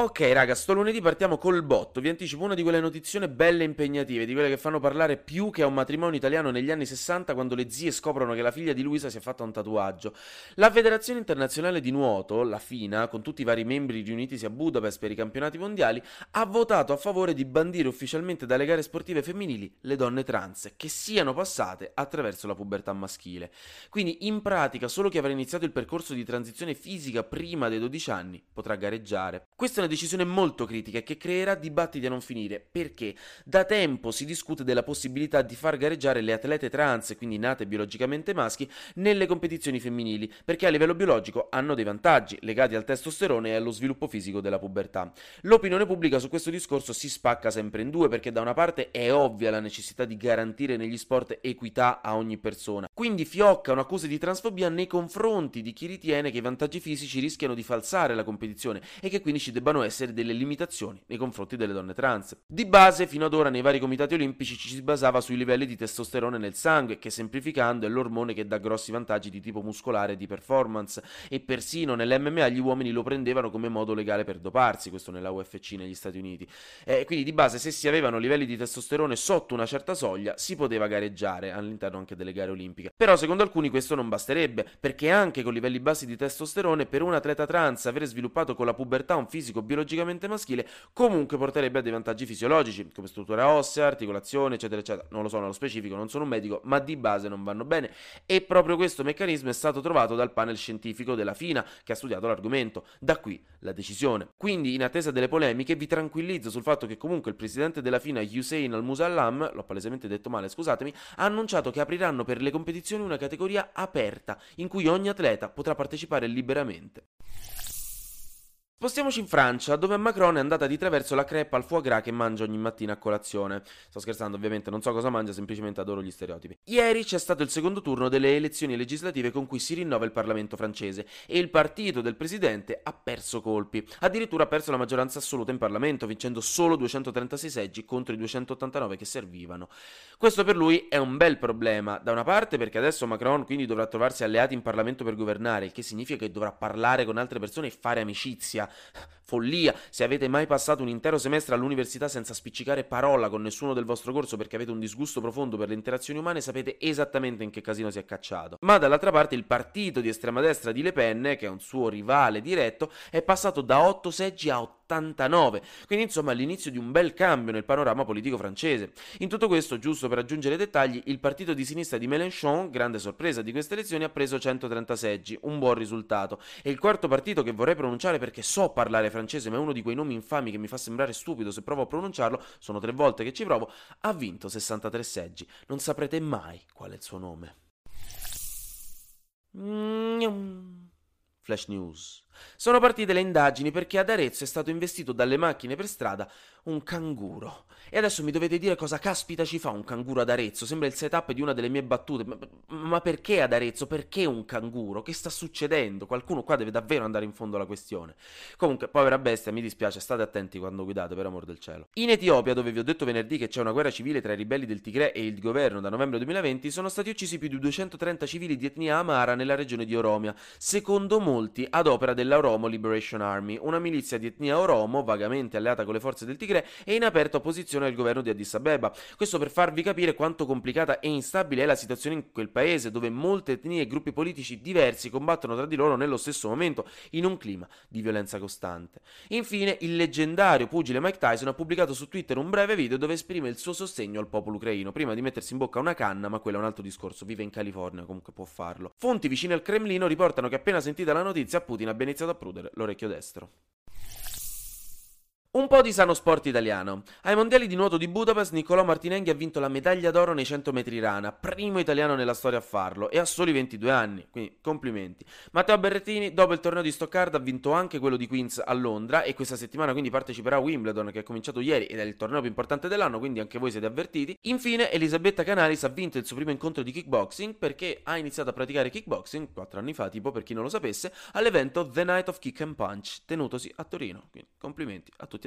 Ok, raga, sto lunedì partiamo col botto. Vi anticipo una di quelle notizie belle e impegnative, di quelle che fanno parlare più che a un matrimonio italiano negli anni 60 quando le zie scoprono che la figlia di Luisa si è fatta un tatuaggio. La Federazione Internazionale di Nuoto, la FINA, con tutti i vari membri riunitisi a Budapest per i campionati mondiali, ha votato a favore di bandire ufficialmente dalle gare sportive femminili le donne trans che siano passate attraverso la pubertà maschile. Quindi, in pratica, solo chi avrà iniziato il percorso di transizione fisica prima dei 12 anni potrà gareggiare. Una decisione molto critica e che creerà dibattiti a non finire, perché da tempo si discute della possibilità di far gareggiare le atlete trans, quindi nate biologicamente maschi, nelle competizioni femminili, perché a livello biologico hanno dei vantaggi legati al testosterone e allo sviluppo fisico della pubertà. L'opinione pubblica su questo discorso si spacca sempre in due, perché da una parte è ovvia la necessità di garantire negli sport equità a ogni persona, quindi fiocca un'accusa di transfobia nei confronti di chi ritiene che i vantaggi fisici rischiano di falsare la competizione e che quindi ci debbano debbano essere delle limitazioni nei confronti delle donne trans. Di base, fino ad ora nei vari comitati olimpici ci si basava sui livelli di testosterone nel sangue, che semplificando è l'ormone che dà grossi vantaggi di tipo muscolare e di performance, e persino nell'MMA gli uomini lo prendevano come modo legale per doparsi, questo nella UFC negli Stati Uniti. Eh, quindi di base, se si avevano livelli di testosterone sotto una certa soglia, si poteva gareggiare all'interno anche delle gare olimpiche. Però secondo alcuni questo non basterebbe, perché anche con livelli bassi di testosterone, per un atleta trans avere sviluppato con la pubertà un fisico biologicamente maschile, comunque porterebbe a dei vantaggi fisiologici, come struttura ossea, articolazione, eccetera, eccetera. Non lo so nello specifico, non sono un medico, ma di base non vanno bene. E proprio questo meccanismo è stato trovato dal panel scientifico della FINA, che ha studiato l'argomento. Da qui la decisione. Quindi, in attesa delle polemiche, vi tranquillizzo sul fatto che comunque il presidente della FINA, Hussein Al-Musallam, l'ho palesemente detto male, scusatemi, ha annunciato che apriranno per le competizioni una categoria aperta, in cui ogni atleta potrà partecipare liberamente. Spostiamoci in Francia, dove Macron è andata di traverso la crepa al foie gras che mangia ogni mattina a colazione. Sto scherzando, ovviamente, non so cosa mangia, semplicemente adoro gli stereotipi. Ieri c'è stato il secondo turno delle elezioni legislative con cui si rinnova il Parlamento francese e il partito del presidente ha perso colpi. Addirittura ha perso la maggioranza assoluta in Parlamento, vincendo solo 236 seggi contro i 289 che servivano. Questo per lui è un bel problema, da una parte perché adesso Macron quindi dovrà trovarsi alleati in Parlamento per governare, il che significa che dovrà parlare con altre persone e fare amicizia follia. Se avete mai passato un intero semestre all'università senza spiccicare parola con nessuno del vostro corso perché avete un disgusto profondo per le interazioni umane, sapete esattamente in che casino si è cacciato. Ma dall'altra parte il partito di estrema destra di Le Pen, che è un suo rivale diretto, è passato da 8 seggi a 89. Quindi insomma l'inizio di un bel cambio nel panorama politico francese. In tutto questo, giusto per aggiungere dettagli, il partito di sinistra di Mélenchon, grande sorpresa di queste elezioni, ha preso 130 seggi, un buon risultato. E il quarto partito che vorrei pronunciare perché so parlare francese, ma è uno di quei nomi infami che mi fa sembrare stupido se provo a pronunciarlo, sono tre volte che ci provo, ha vinto 63 seggi. Non saprete mai qual è il suo nome. Flash News. Sono partite le indagini perché ad Arezzo è stato investito dalle macchine per strada un canguro. E adesso mi dovete dire cosa caspita ci fa un canguro ad Arezzo? Sembra il setup di una delle mie battute. Ma, ma, perché ad Arezzo? Perché un canguro? Che sta succedendo? Qualcuno qua deve davvero andare in fondo alla questione. Comunque, povera bestia, mi dispiace, state attenti quando guidate, per amor del cielo. In Etiopia, dove vi ho detto venerdì che c'è una guerra civile tra i ribelli del Tigre e il governo da novembre 2020, sono stati uccisi più di 230 civili di etnia amara nella regione di Oromia, secondo molti ad opera della Oromo Liberation Army, una milizia di etnia Oromo, vagamente alleata con le forze del Tigre e in aperta opposizione al governo di Addis Abeba. Questo per farvi capire quanto complicata e instabile è la situazione in quel paese, dove molte etnie e gruppi politici diversi combattono tra di loro nello stesso momento, in un clima di violenza costante. Infine, il leggendario pugile Mike Tyson ha pubblicato su Twitter un breve video dove esprime il suo sostegno al popolo ucraino, prima di mettersi in bocca una canna, ma quello è un altro discorso, vive in California, comunque può farlo. Fonti vicine al Cremlino riportano che appena sentita la notizia Putin abbia iniziato a prudere l'orecchio destro. Un po' di sano sport italiano. Ai mondiali di nuoto di Budapest, Niccolò Martinenghi ha vinto la medaglia d'oro nei 100 metri rana, primo italiano nella storia a farlo, e ha soli 22 anni, quindi complimenti. Matteo Berrettini, dopo il torneo di Stoccarda, ha vinto anche quello di Queens a Londra e questa settimana quindi parteciperà a Wimbledon, che è cominciato ieri ed è il torneo più importante dell'anno, quindi anche voi siete avvertiti. Infine, Elisabetta Canalis ha vinto il suo primo incontro di kickboxing perché ha iniziato a praticare kickboxing 4 anni fa, tipo per chi non lo sapesse, all'evento The Night of Kick and Punch, tenutosi a Torino. Quindi complimenti a tutti